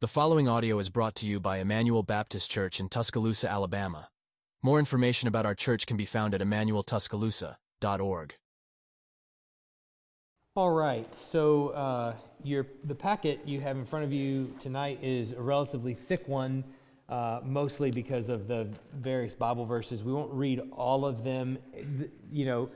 The following audio is brought to you by Emmanuel Baptist Church in Tuscaloosa, Alabama. More information about our church can be found at emmanueltuscaloosa.org. All right, so uh, your, the packet you have in front of you tonight is a relatively thick one, uh, mostly because of the various Bible verses. We won't read all of them. You know,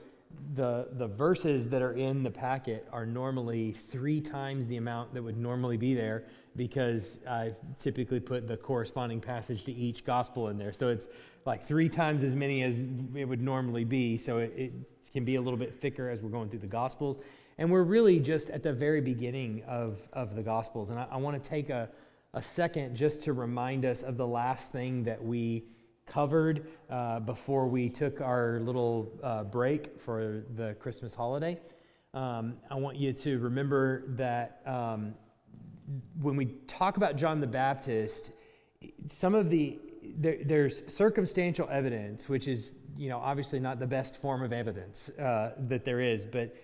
the, the verses that are in the packet are normally three times the amount that would normally be there because I typically put the corresponding passage to each gospel in there. So it's like three times as many as it would normally be. So it, it can be a little bit thicker as we're going through the gospels. And we're really just at the very beginning of, of the gospels. And I, I want to take a, a second just to remind us of the last thing that we covered uh, before we took our little uh, break for the Christmas holiday. Um, I want you to remember that um, when we talk about John the Baptist, some of the there, there's circumstantial evidence, which is you know obviously not the best form of evidence uh, that there is, but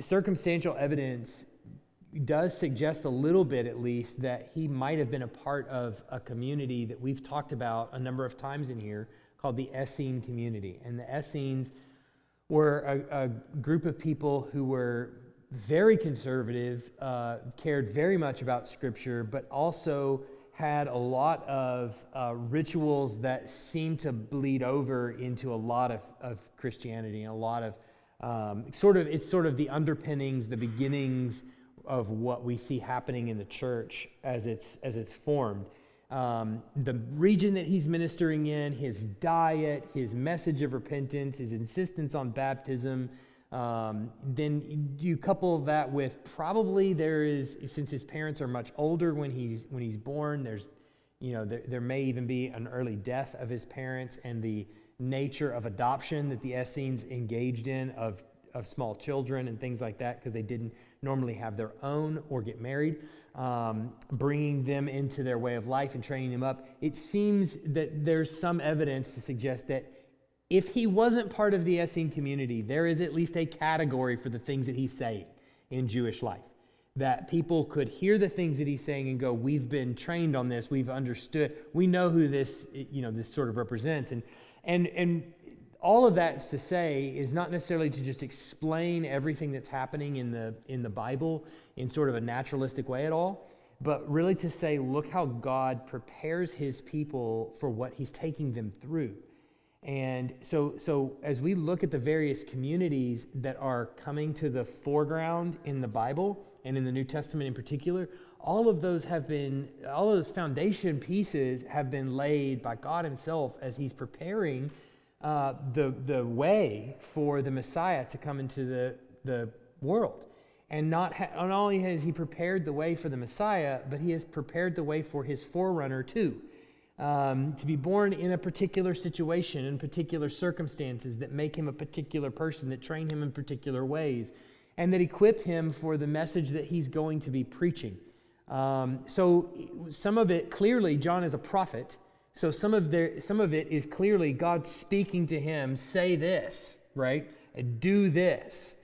circumstantial evidence does suggest a little bit, at least, that he might have been a part of a community that we've talked about a number of times in here called the Essene community. And the Essenes were a, a group of people who were very conservative, uh, cared very much about Scripture, but also had a lot of uh, rituals that seemed to bleed over into a lot of, of Christianity and a lot of um, sort of, it's sort of the underpinnings, the beginnings of what we see happening in the church as it's, as it's formed. Um, the region that he's ministering in, his diet, his message of repentance, his insistence on baptism. Um, then you couple that with probably there is, since his parents are much older when he's when he's born, there's, you know, there, there may even be an early death of his parents and the nature of adoption that the Essenes engaged in of of small children and things like that because they didn't normally have their own or get married, um, bringing them into their way of life and training them up. It seems that there's some evidence to suggest that if he wasn't part of the Essene community, there is at least a category for the things that he's saying in Jewish life. That people could hear the things that he's saying and go, "We've been trained on this. We've understood. We know who this, you know, this sort of represents." And and and all of that's to say is not necessarily to just explain everything that's happening in the in the Bible in sort of a naturalistic way at all, but really to say, look how God prepares his people for what he's taking them through. And so, so as we look at the various communities that are coming to the foreground in the Bible and in the New Testament in particular, all of those have been, all of those foundation pieces have been laid by God Himself as He's preparing uh, the, the way for the Messiah to come into the, the world. And not, ha- not only has he prepared the way for the Messiah, but he has prepared the way for his forerunner too. Um, to be born in a particular situation, in particular circumstances that make him a particular person, that train him in particular ways, and that equip him for the message that he's going to be preaching. Um, so, some of it clearly, John is a prophet. So some of, their, some of it is clearly God speaking to him, say this, right? Do this.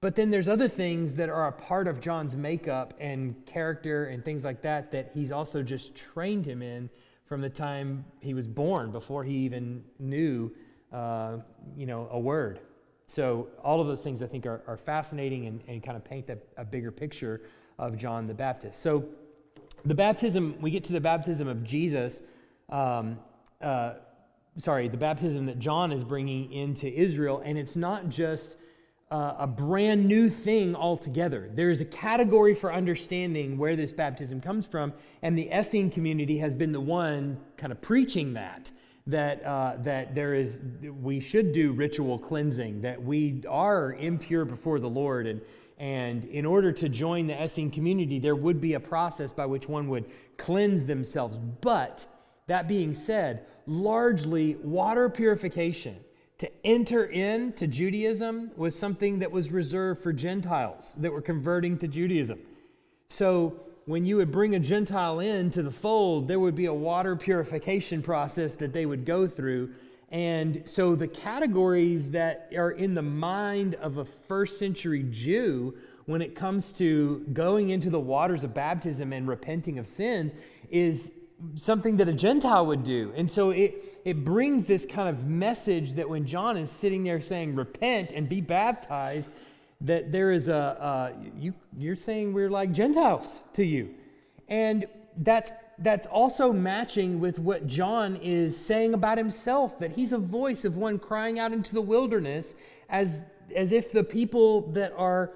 But then there's other things that are a part of John's makeup and character and things like that that he's also just trained him in from the time he was born, before he even knew, uh, you know, a word. So all of those things I think are, are fascinating and, and kind of paint a, bigger picture of John the Baptist. So the baptism, we get to the baptism of Jesus um, uh, sorry, the baptism that John is bringing into Israel, and it's not just uh, a brand new thing altogether. There is a category for understanding where this baptism comes from, and the Essene community has been the one kind of preaching that. That, uh, that there is, we should do ritual cleansing, that we are impure before the Lord, and, and in order to join the Essene community, there would be a process by which one would cleanse themselves. But that being said, largely water purification to enter into Judaism was something that was reserved for Gentiles that were converting to Judaism. So when you would bring a Gentile into the fold, there would be a water purification process that they would go through. And so the categories that are in the mind of a first century Jew when it comes to going into the waters of baptism and repenting of sins is something that a Gentile would do. And so it, it brings this kind of message that when John is sitting there saying, repent and be baptized, that there is a, you, you're saying we're like Gentiles to you. And that's, that's also matching with what John is saying about himself, that he's a voice of one crying out into the wilderness as, as if the people that are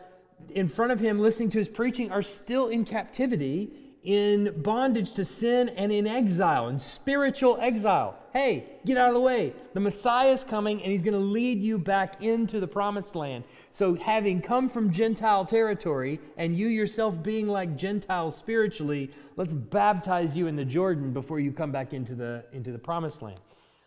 in front of him listening to his preaching are still in captivity in bondage to sin and in exile, in spiritual exile. Hey, get out of the way. The Messiah is coming and he's going to lead you back into the promised land. So, having come from Gentile territory and you yourself being like Gentiles spiritually, let's baptize you in the Jordan before you come back into the, into the promised land.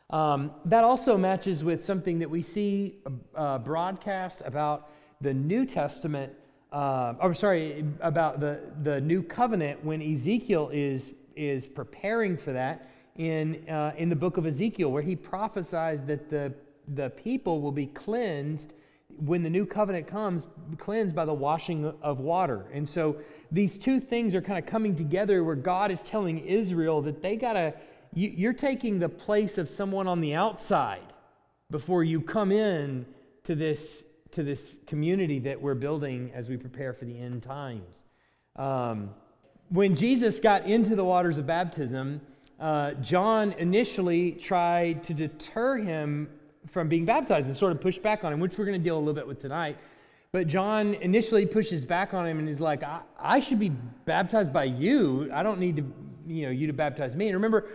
Um, that also matches with something that we see uh, broadcast about the New Testament uh, or sorry, about the, the new covenant when Ezekiel is, is preparing for that in, uh, in the book of Ezekiel, where he prophesies that the, the people will be cleansed when the new covenant comes, cleansed by the washing of water. And so these two things are kind of coming together where God is telling Israel that they got to, you, you're taking the place of someone on the outside before you come in to this to this community that we're building as we prepare for the end times. Um, when Jesus got into the waters of baptism, uh, John initially tried to deter him from being baptized and sort of push back on him, which we're going to deal a little bit with tonight. But John initially pushes back on him and he's like, I, I should be baptized by you. I don't need to, you know, you to baptize me. And remember,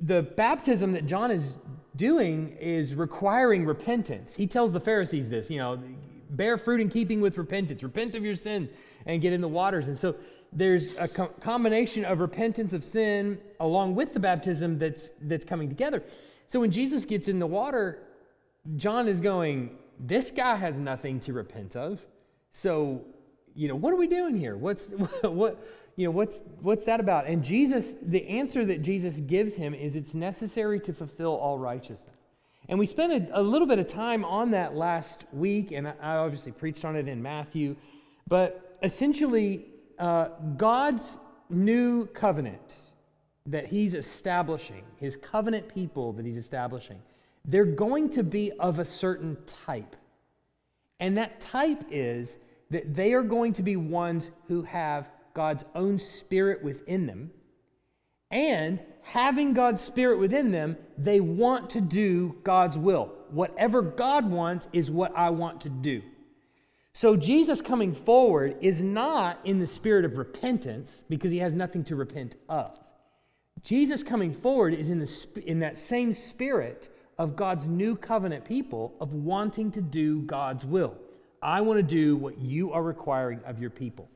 the baptism that John is doing is requiring repentance. He tells the Pharisees this, you know, bear fruit in keeping with repentance, repent of your sin and get in the waters. And so there's a co- combination of repentance of sin along with the baptism that's that's coming together. So when Jesus gets in the water, John is going, this guy has nothing to repent of. So, you know, what are we doing here? What's what you know, what's, what's that about? And Jesus, the answer that Jesus gives him is it's necessary to fulfill all righteousness. And we spent a, a little bit of time on that last week, and I obviously preached on it in Matthew. But essentially, uh, God's new covenant that he's establishing, his covenant people that he's establishing, they're going to be of a certain type. And that type is that they are going to be ones who have God's own spirit within them. And having God's spirit within them, they want to do God's will. Whatever God wants is what I want to do. So Jesus coming forward is not in the spirit of repentance because he has nothing to repent of. Jesus coming forward is in, the, in that same spirit of God's new covenant people of wanting to do God's will. I want to do what you are requiring of your people.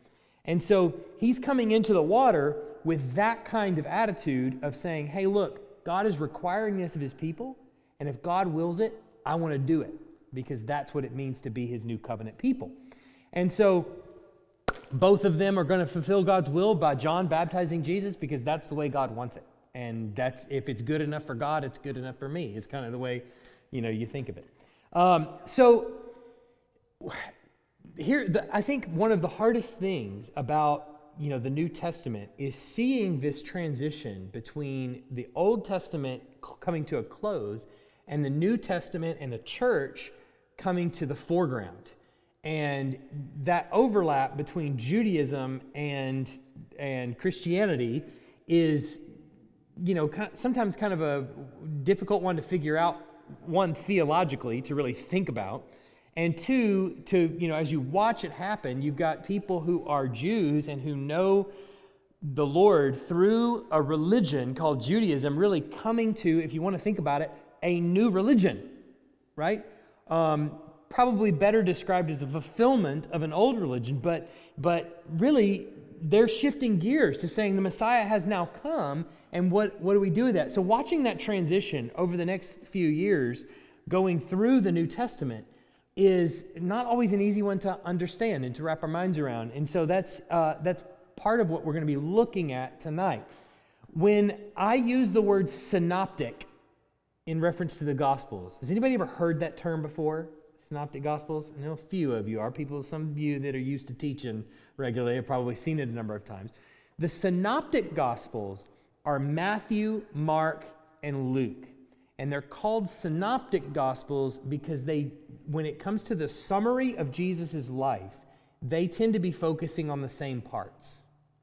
And so he's coming into the water with that kind of attitude of saying, hey, look, God is requiring this of his people, and if God wills it, I want to do it because that's what it means to be his new covenant people. And so both of them are going to fulfill God's will by John baptizing Jesus because that's the way God wants it. And that's if it's good enough for God, it's good enough for me. Is kind of the way you know you think of it. Um, so here, the, I think one of the hardest things about you know the New Testament is seeing this transition between the Old Testament coming to a close and the New Testament and the church coming to the foreground. And that overlap between Judaism and, and Christianity is, you know, sometimes kind of a difficult one to figure out, one, theologically, to really think about. And two, to, you know, as you watch it happen, you've got people who are Jews and who know the Lord through a religion called Judaism, really coming to, if you want to think about it, a new religion, right? Um, probably better described as a fulfillment of an old religion, but, but really they're shifting gears to saying the Messiah has now come, and what, what do we do with that? So, watching that transition over the next few years, going through the New Testament, is not always an easy one to understand and to wrap our minds around. And so that's, uh, that's part of what we're going to be looking at tonight. When I use the word synoptic in reference to the Gospels, has anybody ever heard that term before? Synoptic Gospels? I know a few of you are. People, some of you that are used to teaching regularly have probably seen it a number of times. The Synoptic Gospels are Matthew, Mark, and Luke. And they're called Synoptic Gospels because they, when it comes to the summary of Jesus' life, they tend to be focusing on the same parts.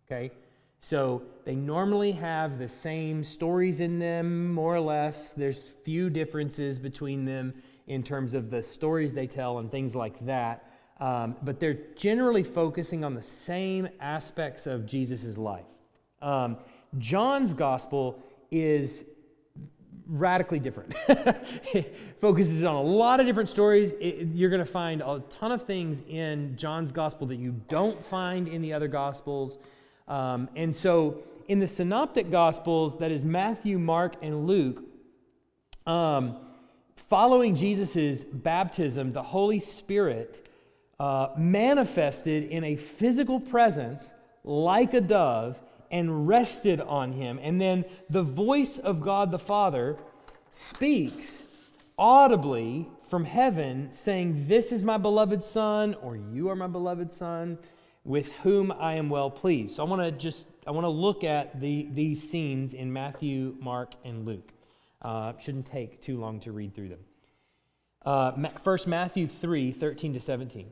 Okay? So they normally have the same stories in them, more or less. There's few differences between them in terms of the stories they tell and things like that. Um, but they're generally focusing on the same aspects of Jesus' life. Um, John's gospel is radically different. it focuses on a lot of different stories. It, you're going to find a ton of things in John's gospel that you don't find in the other gospels. Um, and so in the synoptic gospels, that is Matthew, Mark, and Luke, um, following Jesus' baptism, the Holy Spirit uh, manifested in a physical presence like a dove and rested on him. And then the voice of God the Father speaks audibly from heaven, saying, This is my beloved Son, or you are my beloved Son, with whom I am well pleased. So I want to just I want to look at the, these scenes in Matthew, Mark, and Luke. Uh, shouldn't take too long to read through them. Uh, first, Matthew 3 13 to 17.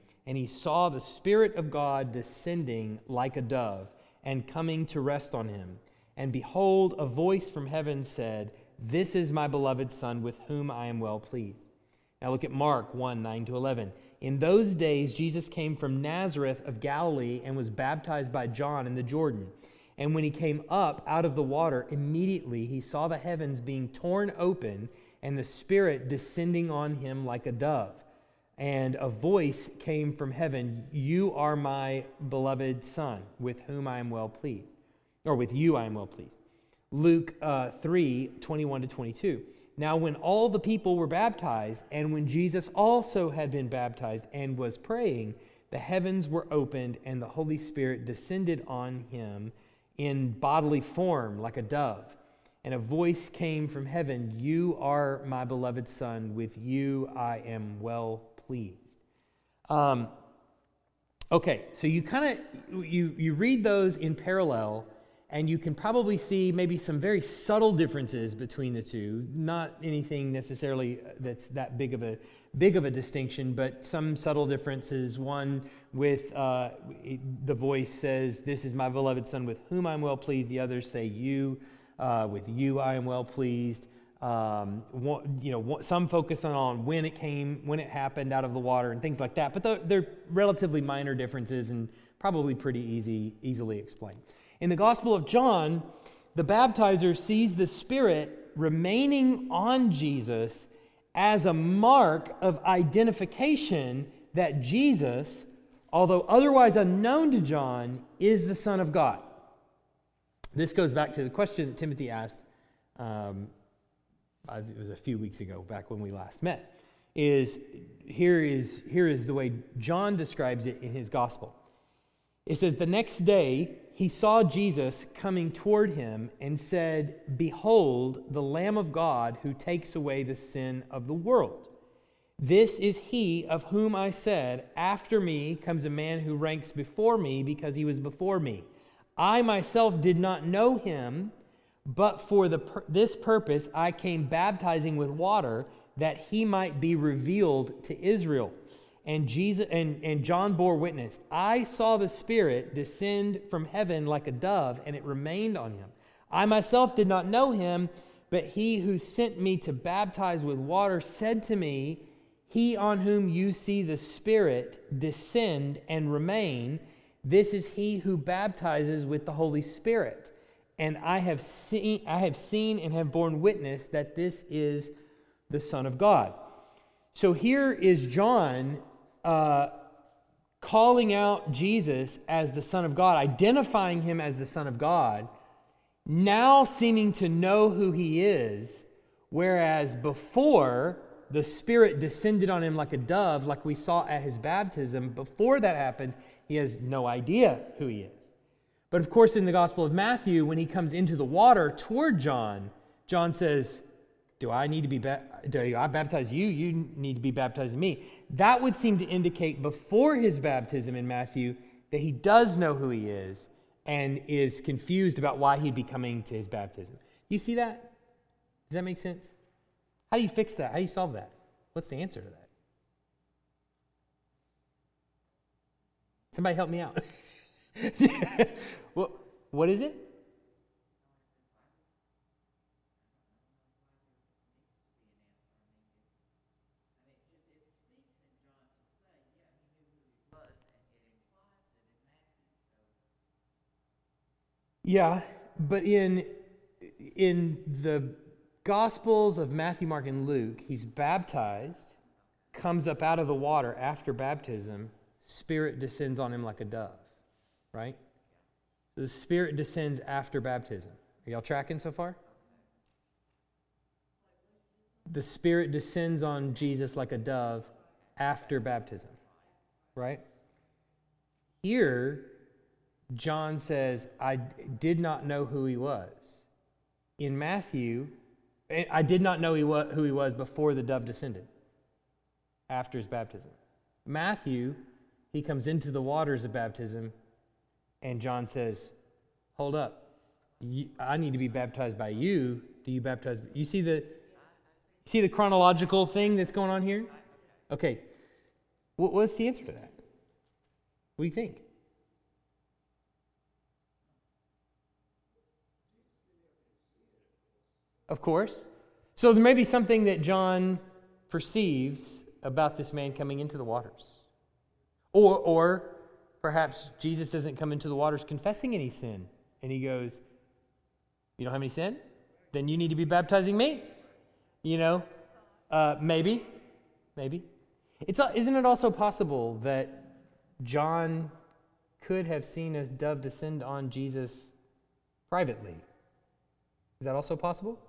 and he saw the Spirit of God descending like a dove and coming to rest on him. And behold, a voice from heaven said, This is my beloved Son, with whom I am well pleased. Now look at Mark 1 9 to 11. In those days, Jesus came from Nazareth of Galilee and was baptized by John in the Jordan. And when he came up out of the water, immediately he saw the heavens being torn open and the Spirit descending on him like a dove and a voice came from heaven You are my beloved Son, with whom I am well pleased. Or with you I am well pleased. Luke uh, 3 21 to 22. Now, when all the people were baptized, and when Jesus also had been baptized and was praying, the heavens were opened, and the Holy Spirit descended on him in bodily form like a dove. And a voice came from heaven You are my beloved Son, with you I am well pleased. Um, okay, so you kind of you you read those in parallel, and you can probably see maybe some very subtle differences between the two. Not anything necessarily that's that big of a big of a distinction, but some subtle differences. One with uh, the voice says, "This is my beloved son, with whom I'm well pleased." The others say, "You." Uh, with you I am well pleased. Um, you know, some focus on when it came, when it happened out of the water, and things like that. But they're relatively minor differences and probably pretty easy, easily explained. In the Gospel of John, the baptizer sees the Spirit remaining on Jesus as a mark of identification that Jesus, although otherwise unknown to John, is the Son of God. This goes back to the question that Timothy asked um, it was a few weeks ago, back when we last met, is here is here is the way John describes it in his gospel. It says, The next day he saw Jesus coming toward him and said, Behold, the Lamb of God who takes away the sin of the world. This is he of whom I said, After me comes a man who ranks before me because he was before me. I myself did not know him but for the, this purpose I came baptizing with water that he might be revealed to Israel. And Jesus and, and John bore witness. I saw the Spirit descend from heaven like a dove, and it remained on him. I myself did not know him, but he who sent me to baptize with water said to me, He on whom you see the Spirit descend and remain, this is he who baptizes with the Holy Spirit and I have seen, I have seen and have borne witness that this is the Son of God. So here is John uh, calling out Jesus as the Son of God, identifying him as the Son of God, now seeming to know who he is, whereas before the Spirit descended on him like a dove, like we saw at his baptism. Before that happens, he has no idea who he is. But of course, in the Gospel of Matthew, when he comes into the water toward John, John says, Do I need to be ba- do I baptize you? You need to be baptizing me. That would seem to indicate before his baptism in Matthew that he does know who he is and is confused about why he'd be coming to his baptism. You see that? Does that make sense? How do you fix that? How do you solve that? What's the answer to that? Somebody help me out. what, what is it? Yeah, but in in the Gospels of Matthew, Mark, and Luke, he's baptized, comes up out of the water after baptism, Spirit descends on him like a dove, right? The Spirit descends after baptism. Are y'all tracking so far? The Spirit descends on Jesus like a dove after baptism, right? Here, John says, I did not know who he was. In Matthew, eh, I did not know who he was before the dove descended, after his baptism. Matthew, he comes into the waters of baptism, and John says, Hold up. I need to be baptized by you. Do you baptize? You see the, see the chronological thing that's going on here? Okay. What's the answer to that? What do you think? Of course. So there may be something that John perceives about this man coming into the waters. Or, or perhaps Jesus doesn't come into the waters confessing any sin. And he goes, You don't have any sin? Then you need to be baptizing me. You know, uh, maybe, maybe. It's, isn't it also possible that John could have seen a dove descend on Jesus privately? Is that also possible?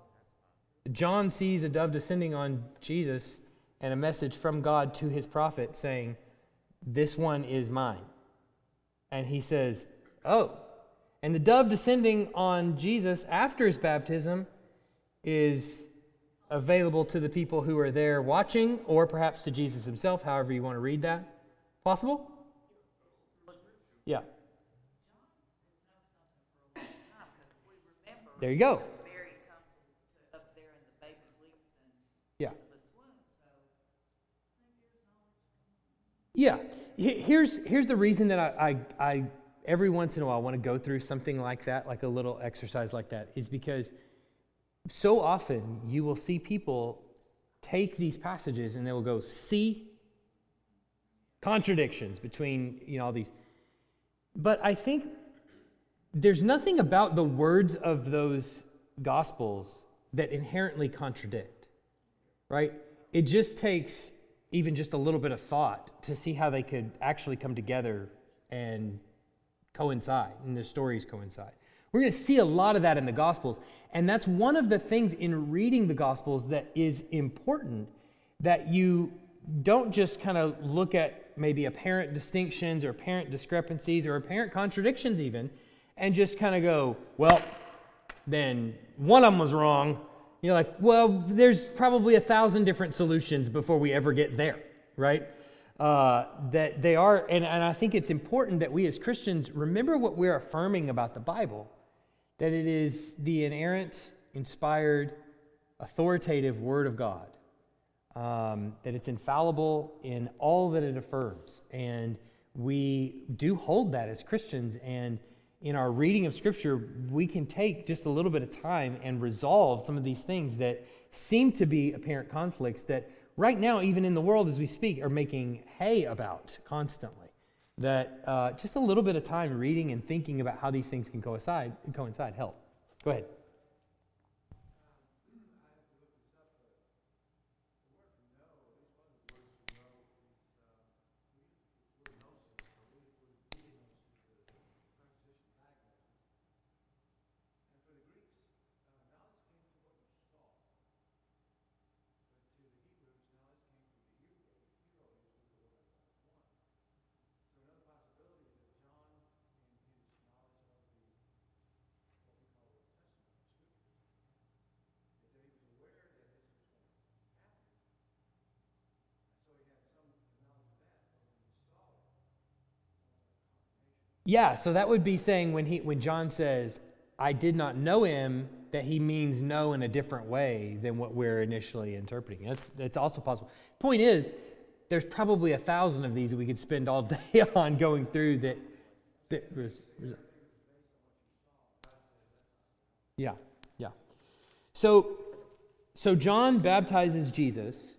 John sees a dove descending on Jesus and a message from God to his prophet saying, This one is mine. And he says, Oh. And the dove descending on Jesus after his baptism is available to the people who are there watching, or perhaps to Jesus himself, however you want to read that. Possible? Yeah. There you go. Yeah. Here's, here's the reason that I, I, I every once in a while want to go through something like that, like a little exercise like that, is because so often you will see people take these passages and they will go, see contradictions between you know all these. But I think there's nothing about the words of those gospels that inherently contradict, right? It just takes even just a little bit of thought to see how they could actually come together and coincide and the stories coincide. We're going to see a lot of that in the Gospels. And that's one of the things in reading the Gospels that is important that you don't just kind of look at maybe apparent distinctions or apparent discrepancies or apparent contradictions, even, and just kind of go, well, then one of them was wrong you're like, well, there's probably a thousand different solutions before we ever get there, right? Uh, that they are, and, and I think it's important that we as Christians remember what we're affirming about the Bible that it is the inerrant, inspired, authoritative Word of God, um, that it's infallible in all that it affirms. And we do hold that as Christians. And in our reading of Scripture, we can take just a little bit of time and resolve some of these things that seem to be apparent conflicts that right now, even in the world as we speak, are making hay about constantly. That uh, just a little bit of time reading and thinking about how these things can coincide, coincide help. Go ahead. Yeah, so that would be saying when he when John says, "I did not know him," that he means know in a different way than what we're initially interpreting. That's that's also possible. Point is, there's probably a thousand of these that we could spend all day on going through. That, that yeah, yeah. So, so John baptizes Jesus,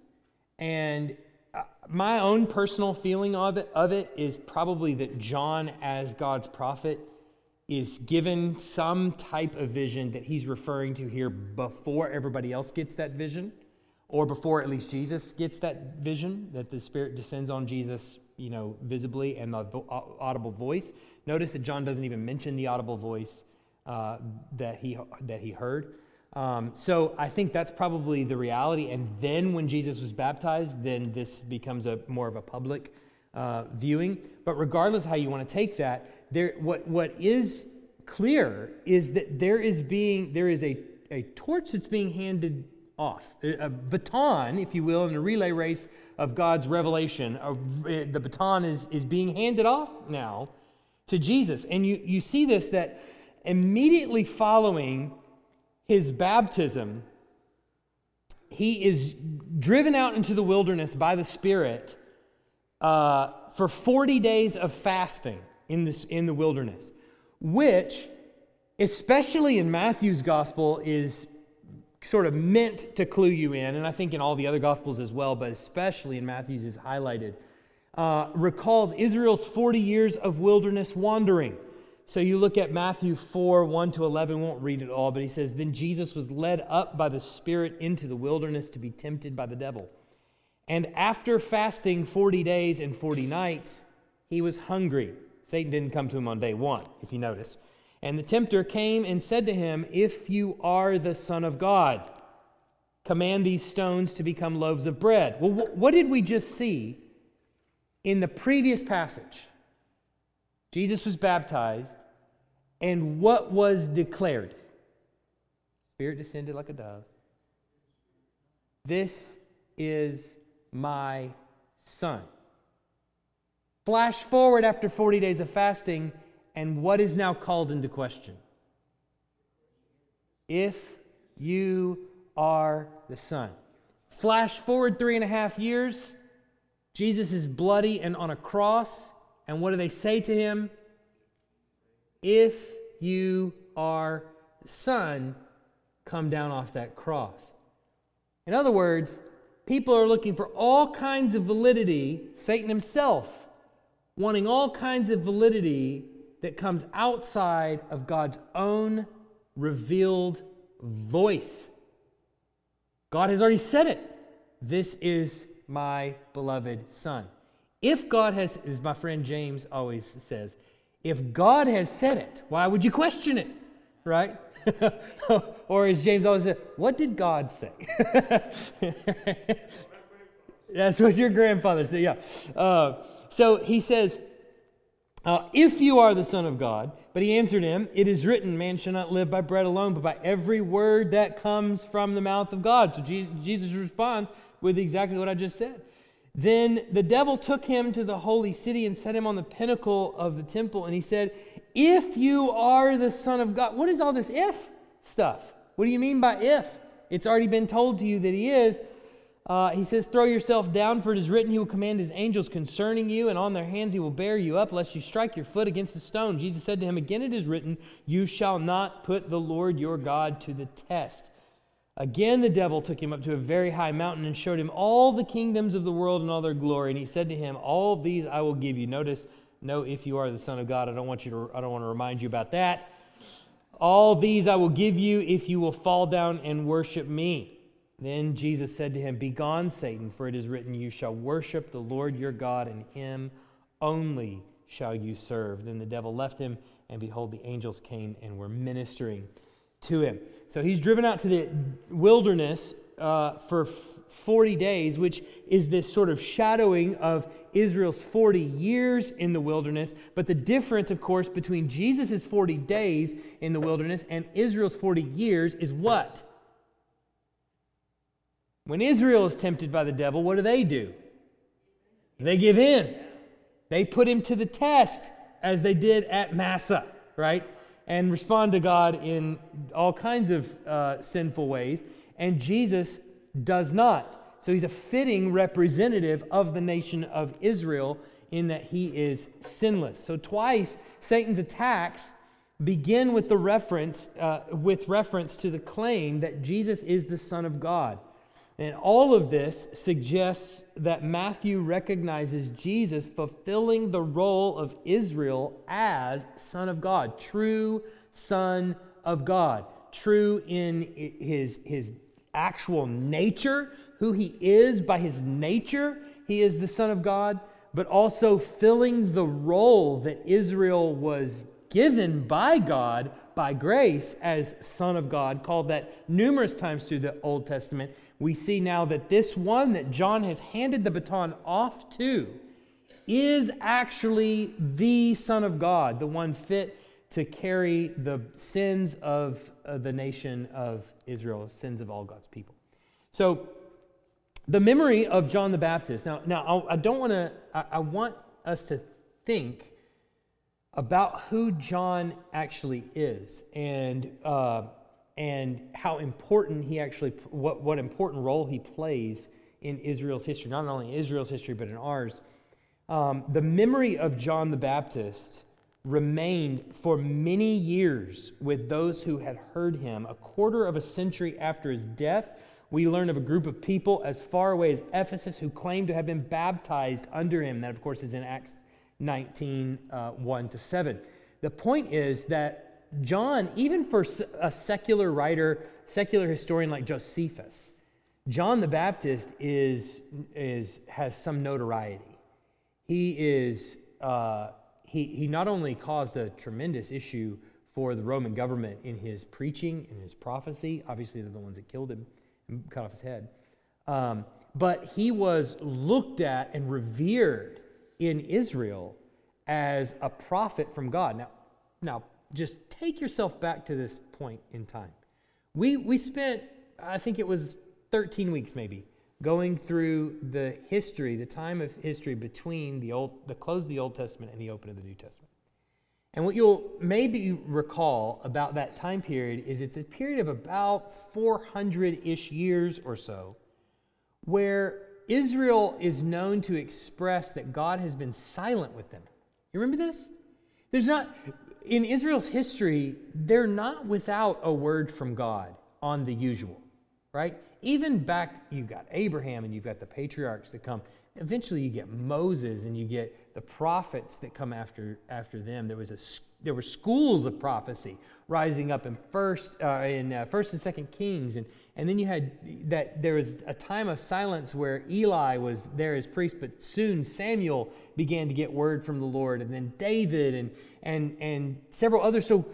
and my own personal feeling of it, of it is probably that John, as God's prophet, is given some type of vision that he's referring to here before everybody else gets that vision, or before at least Jesus gets that vision, that the Spirit descends on Jesus, you know, visibly and the audible voice. Notice that John doesn't even mention the audible voice uh, that, he, that he heard. Um, so I think that's probably the reality. And then when Jesus was baptized, then this becomes a more of a public uh, viewing. But regardless how you want to take that, there what what is clear is that there is being there is a, a torch that's being handed off, a baton, if you will, in a relay race of God's revelation. the baton is is being handed off now to Jesus, and you you see this that immediately following his baptism, he is driven out into the wilderness by the Spirit uh, for 40 days of fasting in, this, in the wilderness, which, especially in Matthew's gospel, is sort of meant to clue you in, and I think in all the other gospels as well, but especially in Matthew's is highlighted, uh, recalls Israel's 40 years of wilderness wandering. So you look at Matthew 4 1 to 11, we won't read it all, but he says, Then Jesus was led up by the Spirit into the wilderness to be tempted by the devil. And after fasting 40 days and 40 nights, he was hungry. Satan didn't come to him on day one, if you notice. And the tempter came and said to him, If you are the Son of God, command these stones to become loaves of bread. Well, what did we just see in the previous passage? Jesus was baptized, and what was declared? Spirit descended like a dove. This is my son. Flash forward after 40 days of fasting, and what is now called into question? If you are the Son. Flash forward three and a half years, Jesus is bloody and on a cross, and what do they say to him? If you are Son, come down off that cross. In other words, people are looking for all kinds of validity, Satan himself wanting all kinds of validity that comes outside of God's own revealed voice. God has already said it. This is my beloved Son. If God has, as my friend James always says, if God has said it, why would you question it? Right? or as James always said, what did God say? That's what your grandfather said, yeah. Uh, so he says, uh, If you are the Son of God, but he answered him, It is written, man shall not live by bread alone, but by every word that comes from the mouth of God. So Jesus responds with exactly what I just said. Then the devil took him to the holy city and set him on the pinnacle of the temple, and he said, If you are the Son of God, what is all this if stuff? What do you mean by if? It's already been told to you that he is. Uh, he says, Throw yourself down, for it is written, He will command His angels concerning you, and on their hands He will bear you up, lest you strike your foot against a stone. Jesus said to him, Again it is written, You shall not put the Lord your God to the test. Again the devil took him up to a very high mountain and showed him all the kingdoms of the world and all their glory. And he said to him, All these I will give you. Notice, no, if you are the Son of God. I don't want you to, I don't want to remind you about that. All these I will give you if you will fall down and worship me. Then Jesus said to him, Begone, Satan, for it is written, You shall worship the Lord your God, and him only shall you serve. Then the devil left him, and behold, the angels came and were ministering to him. So he's driven out to the wilderness uh, for 40 days, which is this sort of shadowing of Israel's 40 years in the wilderness. But the difference, of course, between Jesus' 40 days in the wilderness and Israel's 40 years is what? When Israel is tempted by the devil, what do they do? They give in. They put him to the test as they did at Massah, right? And respond to God in all kinds of uh, sinful ways. And Jesus does not. So he's a fitting representative of the nation of Israel in that he is sinless. So twice Satan's attacks begin with the reference uh, with reference to the claim that Jesus is the Son of God. And all of this suggests that Matthew recognizes Jesus fulfilling the role of Israel as Son of God, true Son of God, true in his, his actual nature, who he is by his nature. He is the Son of God, but also filling the role that Israel was given by God by grace as Son of God, called that numerous times through the Old Testament. We see now that this one that John has handed the baton off to is actually the Son of God, the one fit to carry the sins of the nation of Israel, sins of all God's people. So, the memory of John the Baptist. Now, now I don't want to, I, I want us to think about who John actually is and, uh, and how important he actually, what, what important role he plays in Israel's history, not only Israel's history, but in ours. Um, the memory of John the Baptist remained for many years with those who had heard him. A quarter of a century after his death, we learn of a group of people as far away as Ephesus who claimed to have been baptized under him. That, of course, is in Acts 19, uh, 1 to 7. The point is that John, even for a secular writer, secular historian like Josephus, John the Baptist is, is, has some notoriety. He, is, uh, he, he not only caused a tremendous issue for the Roman government in his preaching and his prophecy, obviously, they're the ones that killed him and cut off his head, um, but he was looked at and revered in Israel as a prophet from God. Now, now just take yourself back to this point in time. We, we spent, I think it was 13 weeks maybe, going through the history, the time of history between the, old, the close of the Old Testament and the open of the New Testament. And what you'll maybe recall about that time period is it's a period of about 400 ish years or so where Israel is known to express that God has been silent with them. You remember this? There's not, in Israel's history, they're not without a word from God on the usual, right? Even back, you've got Abraham and you've got the patriarchs that come. Eventually, you get Moses and you get the prophets that come after, after them. There was a there were schools of prophecy rising up in first uh, in uh, first and second kings and and then you had that there was a time of silence where eli was there as priest but soon samuel began to get word from the lord and then david and and and several others so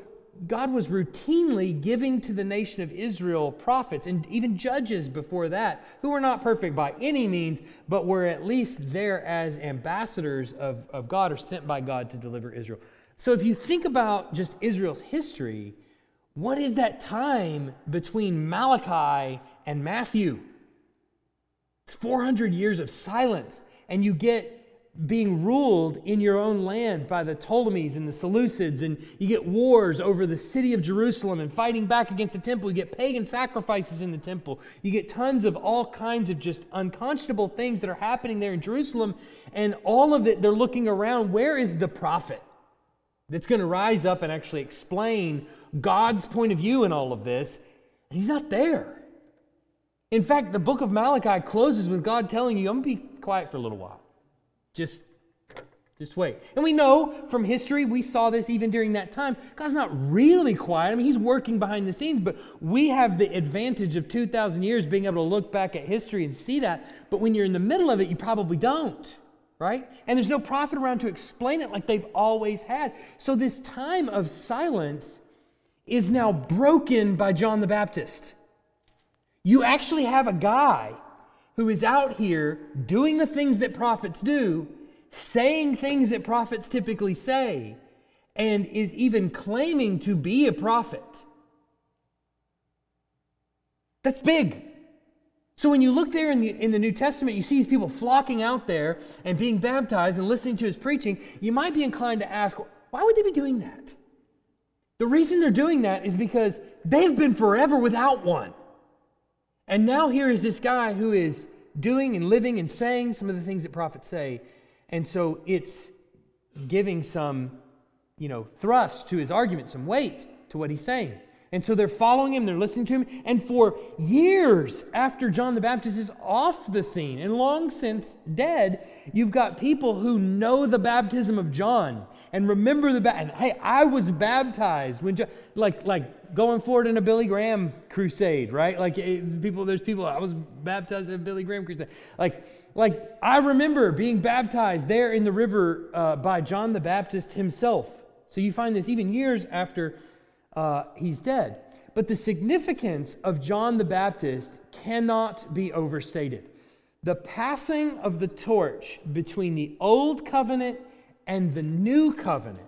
god was routinely giving to the nation of israel prophets and even judges before that who were not perfect by any means but were at least there as ambassadors of, of god or sent by god to deliver israel so if you think about just Israel's history, what is that time between Malachi and Matthew? It's 400 years of silence, and you get being ruled in your own land by the Ptolemies and the Seleucids, and you get wars over the city of Jerusalem and fighting back against the temple. You get pagan sacrifices in the temple. You get tons of all kinds of just unconscionable things that are happening there in Jerusalem, and all of it, they're looking around. Where is the prophet? that's going to rise up and actually explain God's point of view in all of this. And he's not there. In fact, the book of Malachi closes with God telling you, I'm going to be quiet for a little while. Just just wait. And we know from history, we saw this even during that time. God's not really quiet. I mean, He's working behind the scenes, but we have the advantage of 2,000 years being able to look back at history and see that. But when you're in the middle of it, you probably don't right? And there's no prophet around to explain it like they've always had. So this time of silence is now broken by John the Baptist. You actually have a guy who is out here doing the things that prophets do, saying things that prophets typically say, and is even claiming to be a prophet. That's big. So when you look there in the, in the New Testament, you see these people flocking out there and being baptized and listening to his preaching, you might be inclined to ask, Why would they be doing that? The reason they're doing that is because they've been forever without one. And now here is this guy who is doing and living and saying some of the things that prophets say. And so it's giving some, you know, thrust to his argument, some weight to what he's saying. And so they're following him, they're listening to him. And for years after John the Baptist is off the scene and long since dead, you've got people who know the baptism of John and remember the baptism. Hey, I was baptized when, John, like, like going forward in a Billy Graham crusade, right? Like eh, people, there's people, I was baptized in a Billy Graham crusade. Like, like I remember being baptized there in the river uh, by John the Baptist himself. So you find this even years after uh, he's dead. But the significance of John the Baptist cannot be overstated. The passing of the torch between the old covenant and the new covenant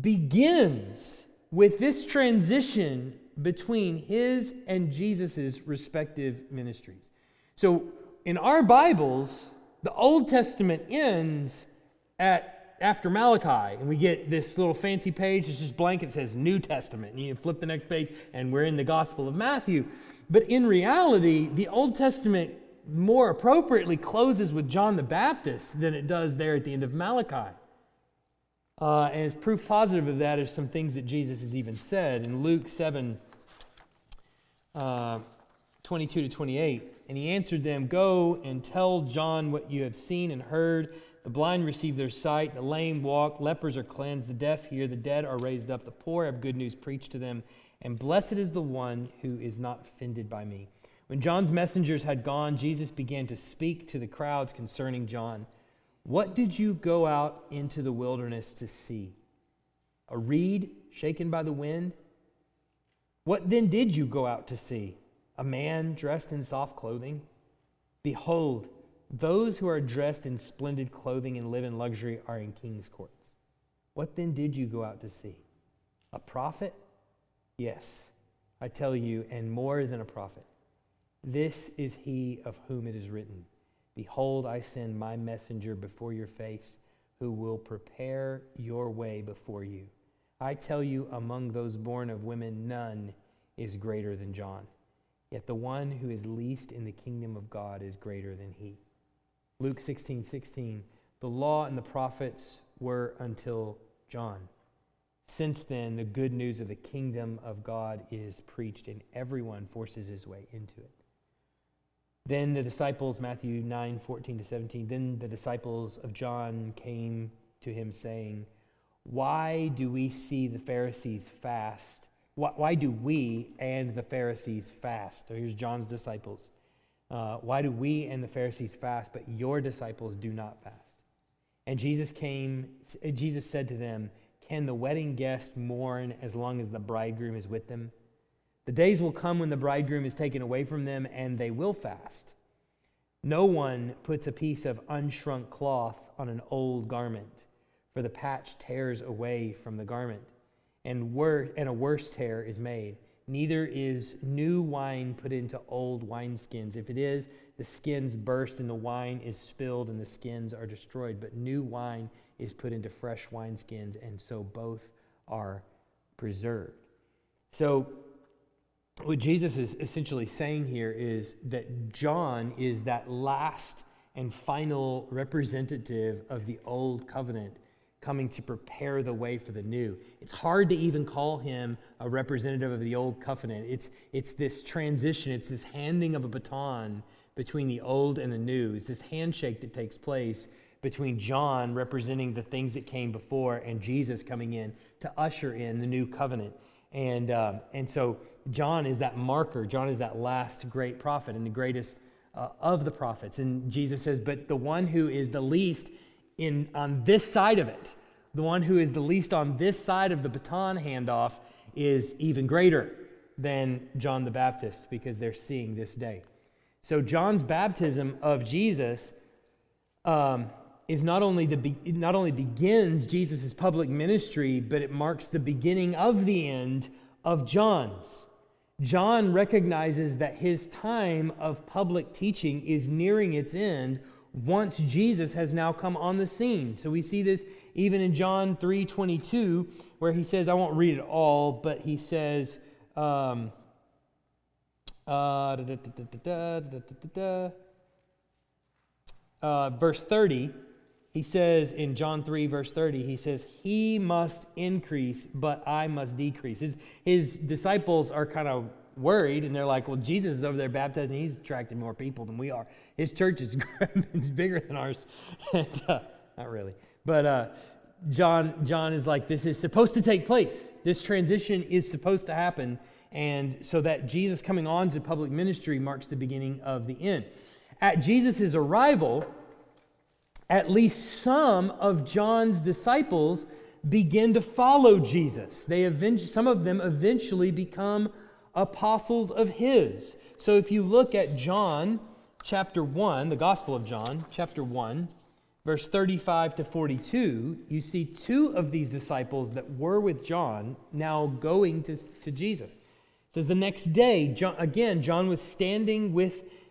begins with this transition between his and Jesus' respective ministries. So in our Bibles, the Old Testament ends at after Malachi, and we get this little fancy page. It's just blank. It says New Testament. And you flip the next page, and we're in the Gospel of Matthew. But in reality, the Old Testament more appropriately closes with John the Baptist than it does there at the end of Malachi. Uh, and as proof positive of that are some things that Jesus has even said in Luke 7 uh, 22 to 28. And he answered them, Go and tell John what you have seen and heard. The blind receive their sight, the lame walk, lepers are cleansed, the deaf hear, the dead are raised up, the poor have good news preached to them, and blessed is the one who is not offended by me. When John's messengers had gone, Jesus began to speak to the crowds concerning John. What did you go out into the wilderness to see? A reed shaken by the wind? What then did you go out to see? A man dressed in soft clothing? Behold, those who are dressed in splendid clothing and live in luxury are in king's courts. What then did you go out to see? A prophet? Yes, I tell you, and more than a prophet. This is he of whom it is written Behold, I send my messenger before your face, who will prepare your way before you. I tell you, among those born of women, none is greater than John. Yet the one who is least in the kingdom of God is greater than he. Luke 16, 16. The law and the prophets were until John. Since then, the good news of the kingdom of God is preached, and everyone forces his way into it. Then the disciples, Matthew 9, 14 to 17, then the disciples of John came to him saying, Why do we see the Pharisees fast? Why, why do we and the Pharisees fast? So here's John's disciples. Uh, why do we and the Pharisees fast, but your disciples do not fast? And Jesus came, Jesus said to them, Can the wedding guests mourn as long as the bridegroom is with them? The days will come when the bridegroom is taken away from them, and they will fast. No one puts a piece of unshrunk cloth on an old garment, for the patch tears away from the garment, and, wor- and a worse tear is made. Neither is new wine put into old wineskins. If it is, the skins burst and the wine is spilled and the skins are destroyed. But new wine is put into fresh wineskins, and so both are preserved. So, what Jesus is essentially saying here is that John is that last and final representative of the old covenant coming to prepare the way for the new. It's hard to even call him a representative of the old covenant. It's, it's this transition, it's this handing of a baton between the old and the new. It's this handshake that takes place between John representing the things that came before and Jesus coming in to usher in the new covenant. And, um, and so John is that marker. John is that last great prophet and the greatest uh, of the prophets. And Jesus says, But the one who is the least in, on this side of it. The one who is the least on this side of the baton handoff is even greater than John the Baptist because they're seeing this day. So, John's baptism of Jesus um, is not only the be- not only begins Jesus' public ministry, but it marks the beginning of the end of John's. John recognizes that his time of public teaching is nearing its end once Jesus has now come on the scene. So we see this even in John 3 22, where he says, I won't read it all, but he says, um, uh, uh, verse 30, he says in John 3, verse 30, he says, He must increase, but I must decrease. His, his disciples are kind of worried and they're like, Well, Jesus is over there baptizing. He's attracting more people than we are. His church is bigger than ours. and, uh, not really. But uh, John, John is like, This is supposed to take place. This transition is supposed to happen. And so that Jesus coming on to public ministry marks the beginning of the end. At Jesus' arrival, at least some of John's disciples begin to follow Jesus. They eventually, some of them eventually become apostles of his. So if you look at John chapter 1, the Gospel of John, chapter 1, verse 35 to 42, you see two of these disciples that were with John now going to, to Jesus. It says the next day, John, again, John was standing with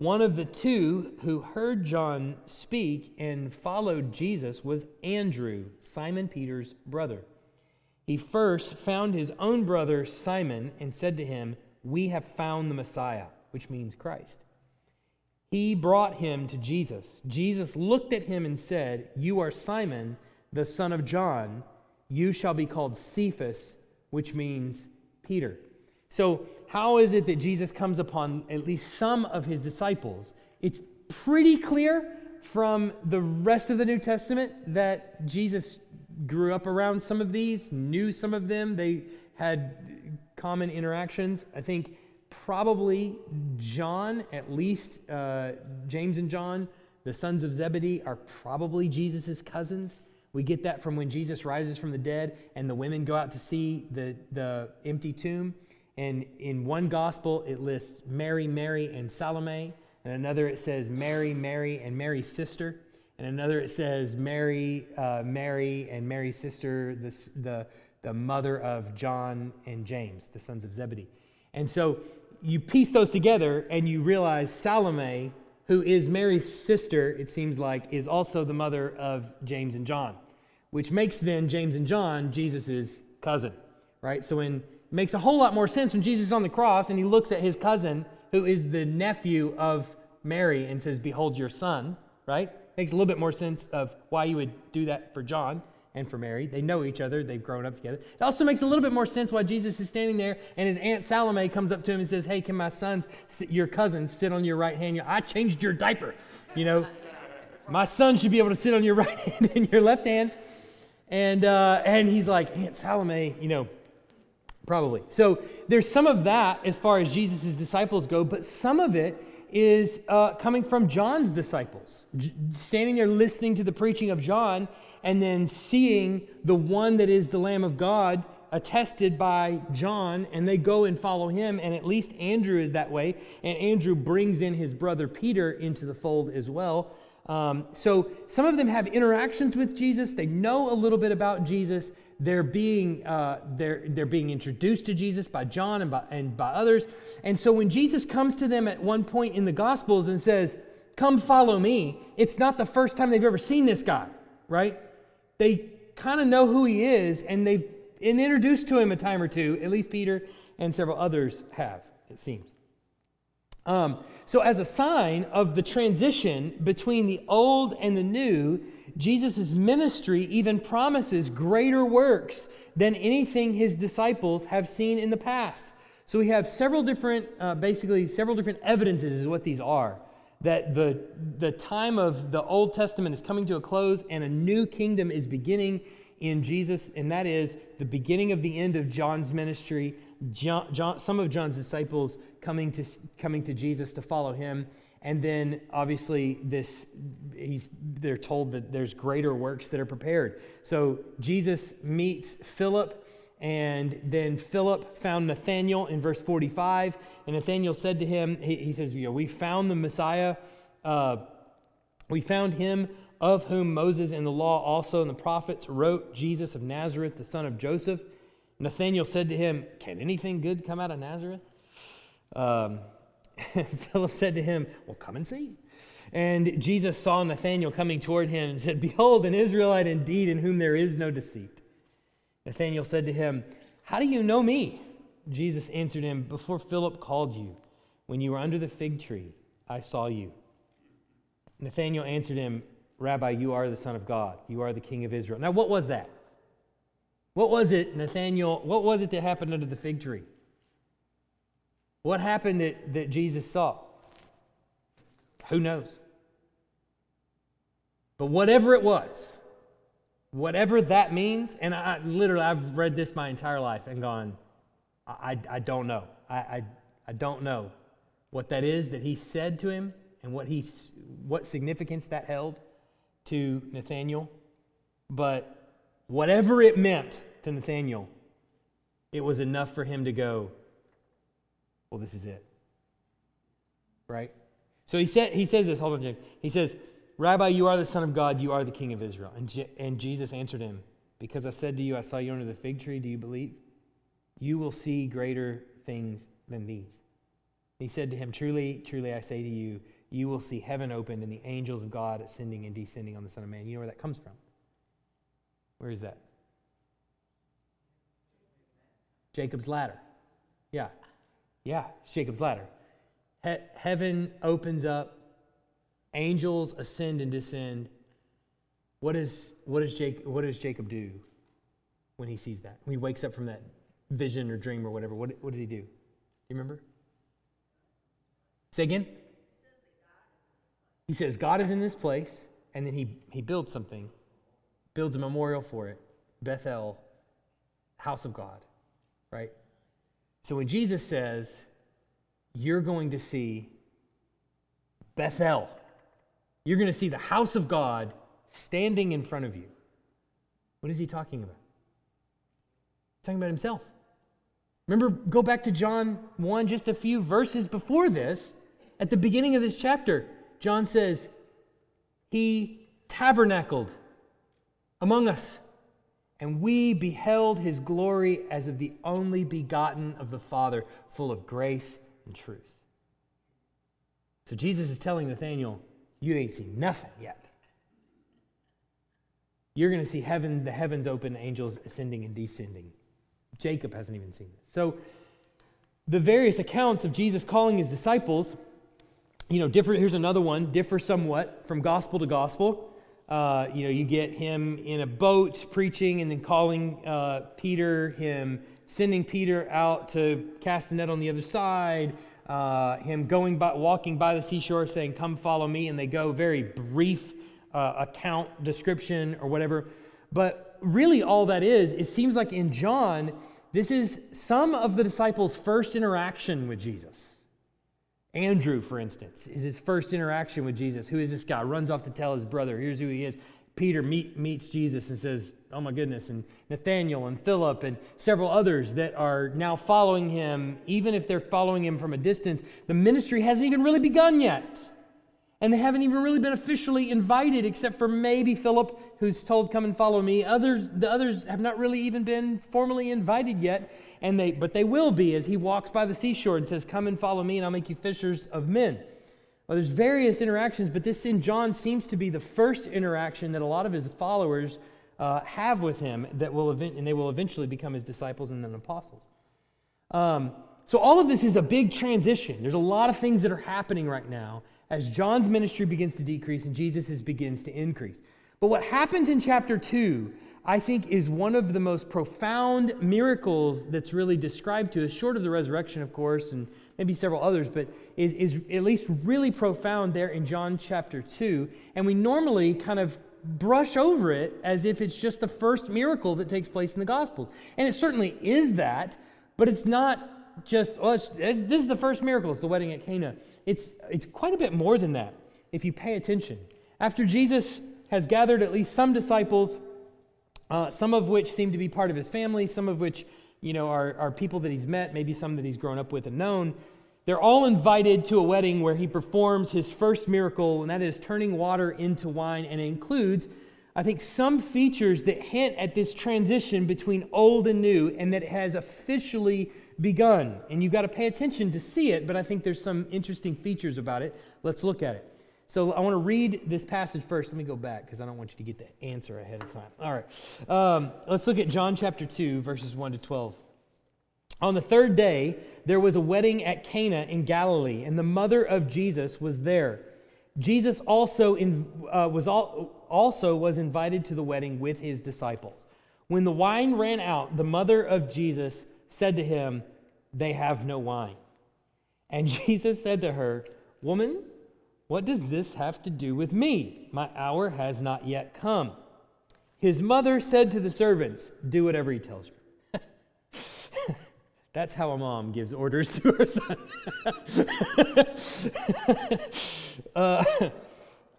One of the two who heard John speak and followed Jesus was Andrew, Simon Peter's brother. He first found his own brother Simon and said to him, We have found the Messiah, which means Christ. He brought him to Jesus. Jesus looked at him and said, You are Simon, the son of John. You shall be called Cephas, which means Peter. So, how is it that Jesus comes upon at least some of his disciples? It's pretty clear from the rest of the New Testament that Jesus grew up around some of these, knew some of them, they had common interactions. I think probably John, at least uh, James and John, the sons of Zebedee, are probably Jesus' cousins. We get that from when Jesus rises from the dead and the women go out to see the, the empty tomb. And in one gospel, it lists Mary, Mary, and Salome. And another, it says Mary, Mary, and Mary's sister. And another, it says Mary, uh, Mary, and Mary's sister, the, the, the mother of John and James, the sons of Zebedee. And so you piece those together and you realize Salome, who is Mary's sister, it seems like, is also the mother of James and John, which makes then James and John Jesus' cousin, right? So when makes a whole lot more sense when Jesus is on the cross and he looks at his cousin, who is the nephew of Mary, and says, Behold your son, right? Makes a little bit more sense of why you would do that for John and for Mary. They know each other, they've grown up together. It also makes a little bit more sense why Jesus is standing there and his Aunt Salome comes up to him and says, Hey, can my sons, your cousins, sit on your right hand? I changed your diaper. You know, my son should be able to sit on your right hand and your left hand. And, uh, and he's like, Aunt Salome, you know, probably. So there's some of that as far as Jesus' disciples go, but some of it is uh, coming from John's disciples, J- standing there listening to the preaching of John and then seeing the one that is the Lamb of God attested by John, and they go and follow him. And at least Andrew is that way. And Andrew brings in his brother Peter into the fold as well. Um, so some of them have interactions with Jesus, they know a little bit about Jesus, they're being, uh, they're, they're being introduced to Jesus by John and by, and by others. And so when Jesus comes to them at one point in the Gospels and says, Come follow me, it's not the first time they've ever seen this guy, right? They kind of know who he is and they've been introduced to him a time or two, at least Peter and several others have, it seems. Um, so, as a sign of the transition between the old and the new, Jesus' ministry even promises greater works than anything his disciples have seen in the past. So we have several different, uh, basically, several different evidences is what these are. That the, the time of the Old Testament is coming to a close and a new kingdom is beginning in Jesus, and that is the beginning of the end of John's ministry, John, John, some of John's disciples coming to, coming to Jesus to follow him. And then obviously this he's they're told that there's greater works that are prepared. So Jesus meets Philip and then Philip found Nathanael in verse 45 and Nathanael said to him he, he says you know, we found the Messiah uh, we found him of whom Moses and the law also and the prophets wrote Jesus of Nazareth the son of Joseph. Nathanael said to him, Can anything good come out of Nazareth? Um, Philip said to him, Well, come and see. And Jesus saw Nathanael coming toward him and said, Behold, an Israelite indeed, in whom there is no deceit. Nathanael said to him, How do you know me? Jesus answered him, Before Philip called you, when you were under the fig tree, I saw you. Nathanael answered him, Rabbi, you are the Son of God. You are the King of Israel. Now, what was that? What was it, Nathanael? What was it that happened under the fig tree? What happened that, that Jesus saw? Who knows? But whatever it was, whatever that means, and I literally, I've read this my entire life and gone, I, I, I don't know. I, I, I don't know what that is that he said to him and what, he, what significance that held to Nathanael. But whatever it meant to Nathanael, it was enough for him to go, well, this is it. Right? So he, said, he says this, hold on, James. He says, Rabbi, you are the Son of God, you are the King of Israel. And, Je- and Jesus answered him, Because I said to you, I saw you under the fig tree, do you believe? You will see greater things than these. He said to him, Truly, truly, I say to you, you will see heaven opened and the angels of God ascending and descending on the Son of Man. You know where that comes from? Where is that? Jacob's ladder. Yeah. Yeah, it's Jacob's ladder. He- heaven opens up, angels ascend and descend. What, is, what, is Jacob, what does Jacob do when he sees that? When he wakes up from that vision or dream or whatever, what, what does he do? Do you remember? Say again? He says, God is in this place, and then he, he builds something, builds a memorial for it Bethel, house of God, right? So when Jesus says, You're going to see Bethel, you're going to see the house of God standing in front of you. What is he talking about? He's talking about himself. Remember, go back to John 1, just a few verses before this. At the beginning of this chapter, John says, He tabernacled among us, and we beheld his glory as of the only begotten of the Father, full of grace and truth. So Jesus is telling Nathanael, You ain't seen nothing yet. You're going to see heaven, the heavens open, angels ascending and descending. Jacob hasn't even seen this. So, the various accounts of Jesus calling his disciples, you know, differ. Here's another one, differ somewhat from gospel to gospel. Uh, you know, you get him in a boat preaching and then calling uh, Peter, him sending Peter out to cast the net on the other side, uh, him going by, walking by the seashore saying, Come follow me, and they go, very brief uh, account, description, or whatever. But really, all that is, it seems like in John, this is some of the disciples' first interaction with Jesus. Andrew, for instance, is his first interaction with Jesus. Who is this guy? Runs off to tell his brother, here's who he is. Peter meet, meets Jesus and says, Oh my goodness. And Nathanael and Philip and several others that are now following him, even if they're following him from a distance, the ministry hasn't even really begun yet. And they haven't even really been officially invited, except for maybe Philip, who's told, Come and follow me. Others, the others have not really even been formally invited yet. And they, but they will be as he walks by the seashore and says, Come and follow me, and I'll make you fishers of men. Well, there's various interactions, but this in John seems to be the first interaction that a lot of his followers uh, have with him that will event, and they will eventually become his disciples and then apostles. Um, so all of this is a big transition. There's a lot of things that are happening right now as John's ministry begins to decrease and Jesus' begins to increase. But what happens in chapter 2, I think, is one of the most profound miracles that's really described to us, short of the resurrection, of course, and maybe several others, but is, is at least really profound there in John chapter 2. And we normally kind of brush over it as if it's just the first miracle that takes place in the Gospels. And it certainly is that, But it's not just, oh, it's, this is the first miracle, it's the wedding at Cana. It's, it's quite a bit more than that if you pay attention. After Jesus has gathered at least some disciples, uh, some of which seem to be part of his family, some of which you know, are, are people that he's met, maybe some that he's grown up with and known. They're all invited to a wedding where he performs his first miracle, and that is turning water into wine, and it includes, I think, some features that hint at this transition between old and new, and that has officially begun. And you've got to pay attention to see it, but I think there's some interesting features about it. Let's look at it. So I want to read this passage first. Let me go back because I don't want you to get the answer ahead of time. All right. Um, let's look at John chapter 2, verses 1 to 12. On the third day, there was a wedding at Cana in Galilee, and the mother of Jesus was there. Jesus also, in, uh, was all, also was invited to the wedding with his disciples. When the wine ran out, the mother of Jesus said to him, They have no wine. And Jesus said to her, Woman, what does this have to do with me? My hour has not yet come. His mother said to the servants, Do whatever he tells you. That's how a mom gives orders to her son. uh,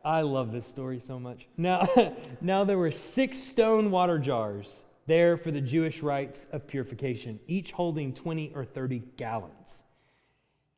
I love this story so much. Now, now there were six stone water jars there for the Jewish rites of purification, each holding 20 or 30 gallons.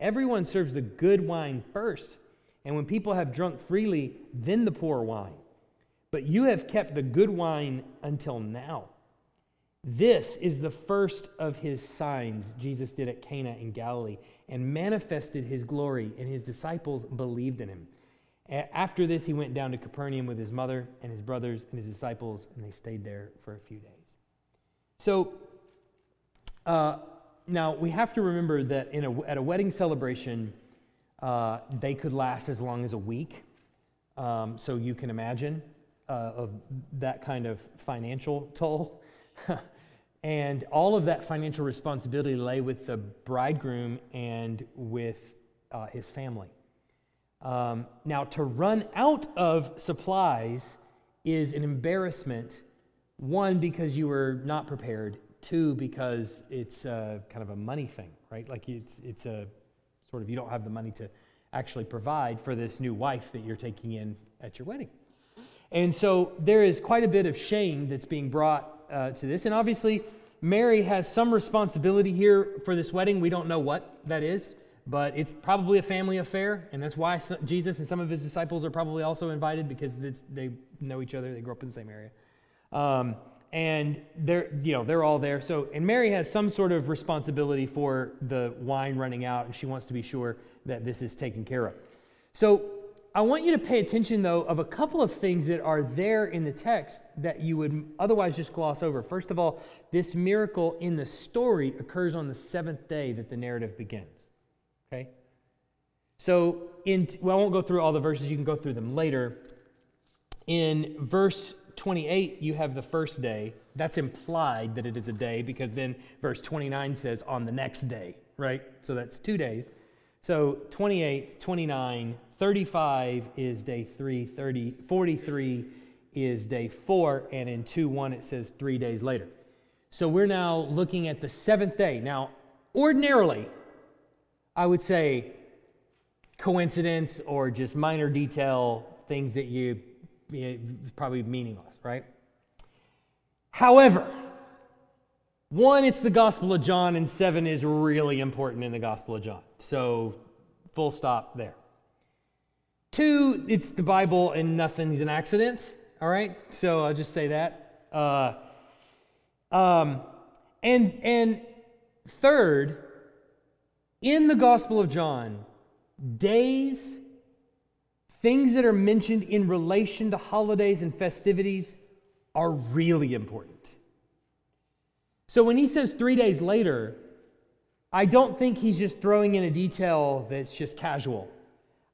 Everyone serves the good wine first, and when people have drunk freely, then the poor wine. But you have kept the good wine until now. This is the first of his signs Jesus did at Cana in Galilee and manifested his glory, and his disciples believed in him. After this, he went down to Capernaum with his mother and his brothers and his disciples, and they stayed there for a few days. So, uh, now, we have to remember that in a, at a wedding celebration, uh, they could last as long as a week. Um, so you can imagine uh, that kind of financial toll. and all of that financial responsibility lay with the bridegroom and with uh, his family. Um, now, to run out of supplies is an embarrassment, one, because you were not prepared, Two, because it's a, kind of a money thing, right? Like it's, it's a sort of, you don't have the money to actually provide for this new wife that you're taking in at your wedding. And so there is quite a bit of shame that's being brought uh, to this. And obviously, Mary has some responsibility here for this wedding. We don't know what that is, but it's probably a family affair. And that's why Jesus and some of his disciples are probably also invited because they know each other, they grew up in the same area. Um, and they're you know they're all there. So and mary has some sort of responsibility for the wine running out and she wants to be sure that this is taken care of. So i want you to pay attention though of a couple of things that are there in the text that you would otherwise just gloss over. First of all this miracle in the story occurs on the seventh day that the narrative begins okay? So in well i won't go through all the verses. You can go through them later. In verse 28, you have the first day. That's implied that it is a day because then verse 29 says on the next day, right? So that's two days. So 28, 29, 35 is day 3, 30, 43 is day 4, and in 2 1 it says three days later. So we're now looking at the seventh day. Now, ordinarily, I would say coincidence or just minor detail, things that you probably meaningless, right? However, one, it's the Gospel of John, and seven is really important in the Gospel of John. So, full stop there. Two, it's the Bible, and nothing's an accident. All right, so I'll just say that. Uh, um, and and third, in the Gospel of John, days things that are mentioned in relation to holidays and festivities are really important. So when he says three days later, I don't think he's just throwing in a detail that's just casual.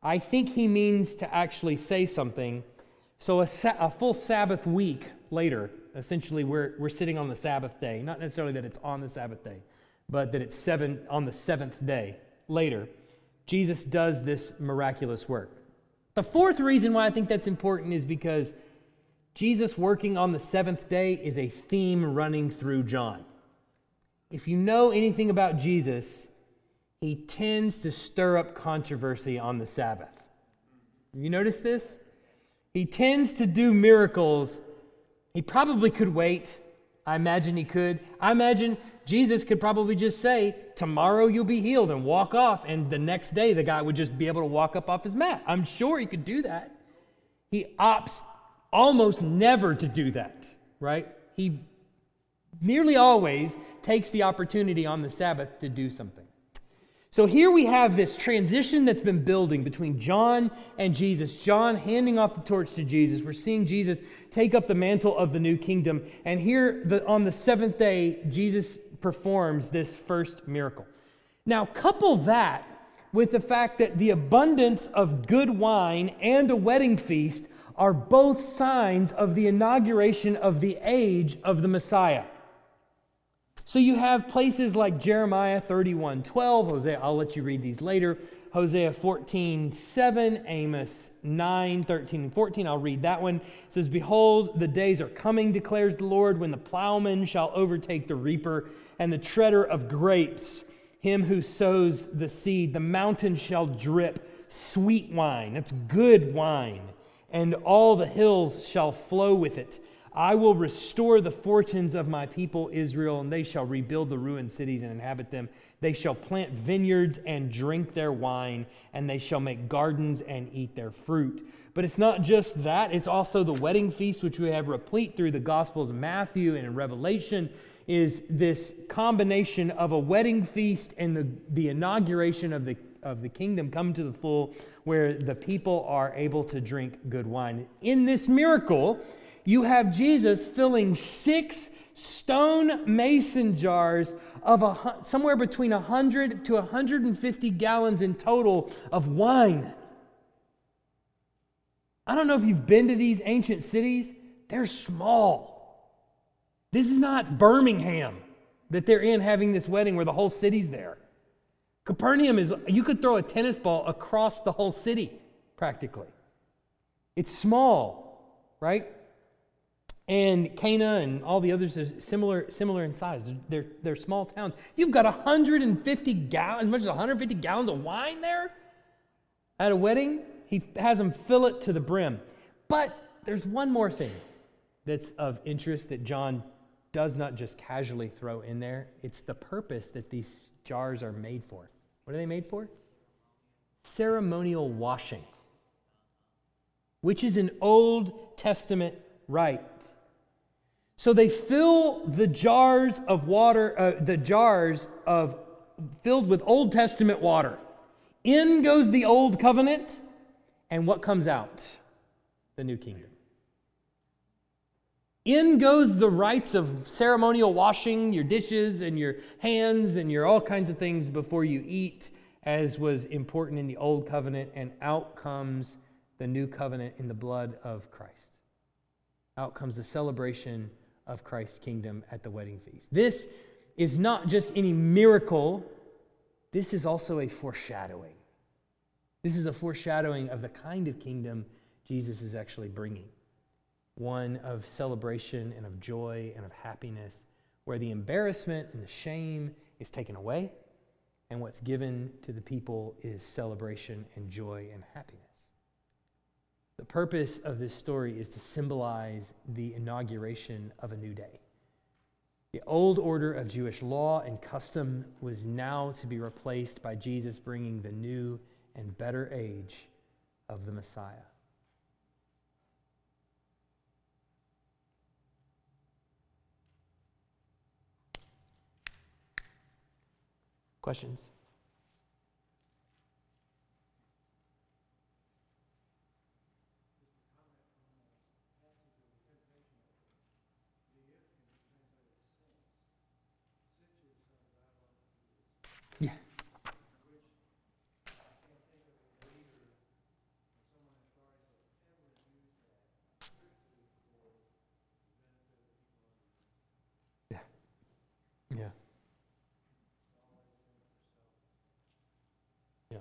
I think he means to actually say something. So, a, sa- a full Sabbath week later, essentially, we're, we're sitting on the Sabbath day. Not necessarily that it's on the Sabbath day, but that it's seven, on the seventh day later. Jesus does this miraculous work. The fourth reason why I think that's important is because Jesus working on the seventh day is a theme running through John. If you know anything about Jesus, he tends to stir up controversy on the Sabbath. You notice this? He tends to do miracles. He probably could wait. I imagine he could. I imagine Jesus could probably just say, Tomorrow you'll be healed and walk off. And the next day, the guy would just be able to walk up off his mat. I'm sure he could do that. He opts almost never to do that, right? He nearly always takes the opportunity on the Sabbath to do something. So here we have this transition that's been building between John and Jesus. John handing off the torch to Jesus. We're seeing Jesus take up the mantle of the new kingdom. And here the, on the seventh day, Jesus performs this first miracle. Now, couple that with the fact that the abundance of good wine and a wedding feast are both signs of the inauguration of the age of the Messiah. So you have places like Jeremiah 31 12, Hosea, I'll let you read these later, Hosea 14 7, Amos 9 13 and 14. I'll read that one. It says, Behold, the days are coming, declares the Lord, when the plowman shall overtake the reaper and the treader of grapes, him who sows the seed. The mountain shall drip sweet wine. That's good wine. And all the hills shall flow with it. I will restore the fortunes of my people Israel, and they shall rebuild the ruined cities and inhabit them. They shall plant vineyards and drink their wine, and they shall make gardens and eat their fruit. But it's not just that, it's also the wedding feast, which we have replete through the Gospels of Matthew and in Revelation, is this combination of a wedding feast and the, the inauguration of the, of the kingdom come to the full, where the people are able to drink good wine. In this miracle, you have Jesus filling six stone mason jars of a, somewhere between 100 to 150 gallons in total of wine. I don't know if you've been to these ancient cities, they're small. This is not Birmingham that they're in having this wedding where the whole city's there. Capernaum is, you could throw a tennis ball across the whole city practically. It's small, right? and Cana and all the others are similar, similar in size. They're, they're small towns. You've got 150 gallons, as much as 150 gallons of wine there at a wedding. He has them fill it to the brim. But there's one more thing that's of interest that John does not just casually throw in there. It's the purpose that these jars are made for. What are they made for? Ceremonial washing, which is an Old Testament rite. So they fill the jars of water, uh, the jars of filled with Old Testament water. In goes the old covenant, and what comes out? The new kingdom. In goes the rites of ceremonial washing your dishes and your hands and your all kinds of things before you eat, as was important in the old covenant, and out comes the new covenant in the blood of Christ. Out comes the celebration of Christ's kingdom at the wedding feast. This is not just any miracle, this is also a foreshadowing. This is a foreshadowing of the kind of kingdom Jesus is actually bringing one of celebration and of joy and of happiness, where the embarrassment and the shame is taken away, and what's given to the people is celebration and joy and happiness. The purpose of this story is to symbolize the inauguration of a new day. The old order of Jewish law and custom was now to be replaced by Jesus bringing the new and better age of the Messiah. Questions? Yeah. Yeah. Yeah. Yeah.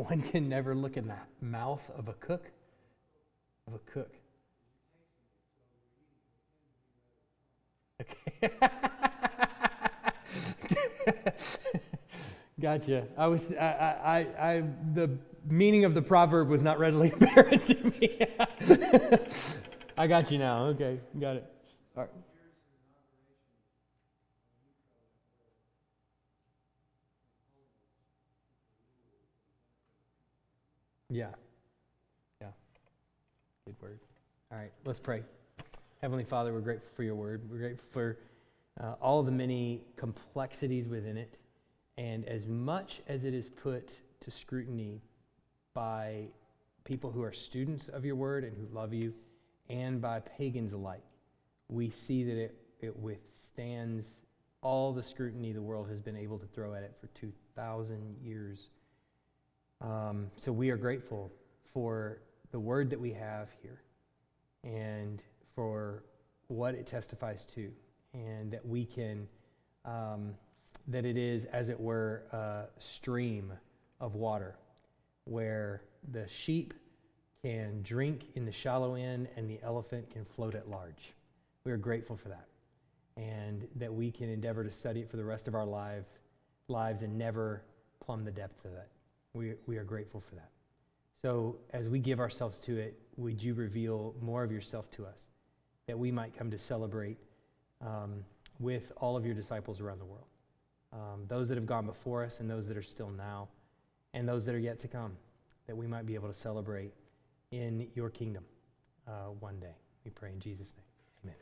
One can never look in the mouth of a cook. Of a cook. Okay. gotcha. I was, I, I, I, the meaning of the proverb was not readily apparent to me. I got you now. Okay, got it. All right. Yeah. Yeah. Good word. All right, let's pray. Heavenly Father, we're grateful for your word. We're grateful for uh, all the many complexities within it. And as much as it is put to scrutiny by people who are students of your word and who love you, and by pagans alike, we see that it, it withstands all the scrutiny the world has been able to throw at it for 2,000 years. Um, so we are grateful for the word that we have here and for what it testifies to, and that we can, um, that it is, as it were, a stream of water where the sheep can drink in the shallow end and the elephant can float at large. We are grateful for that, and that we can endeavor to study it for the rest of our life, lives and never plumb the depth of it. We, we are grateful for that. So, as we give ourselves to it, would you reveal more of yourself to us that we might come to celebrate um, with all of your disciples around the world? Um, those that have gone before us and those that are still now, and those that are yet to come, that we might be able to celebrate in your kingdom uh, one day. We pray in Jesus' name. Amen.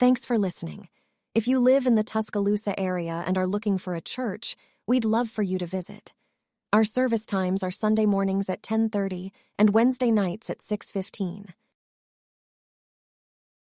Thanks for listening. If you live in the Tuscaloosa area and are looking for a church, we'd love for you to visit. Our service times are Sunday mornings at 10:30 and Wednesday nights at 6:15.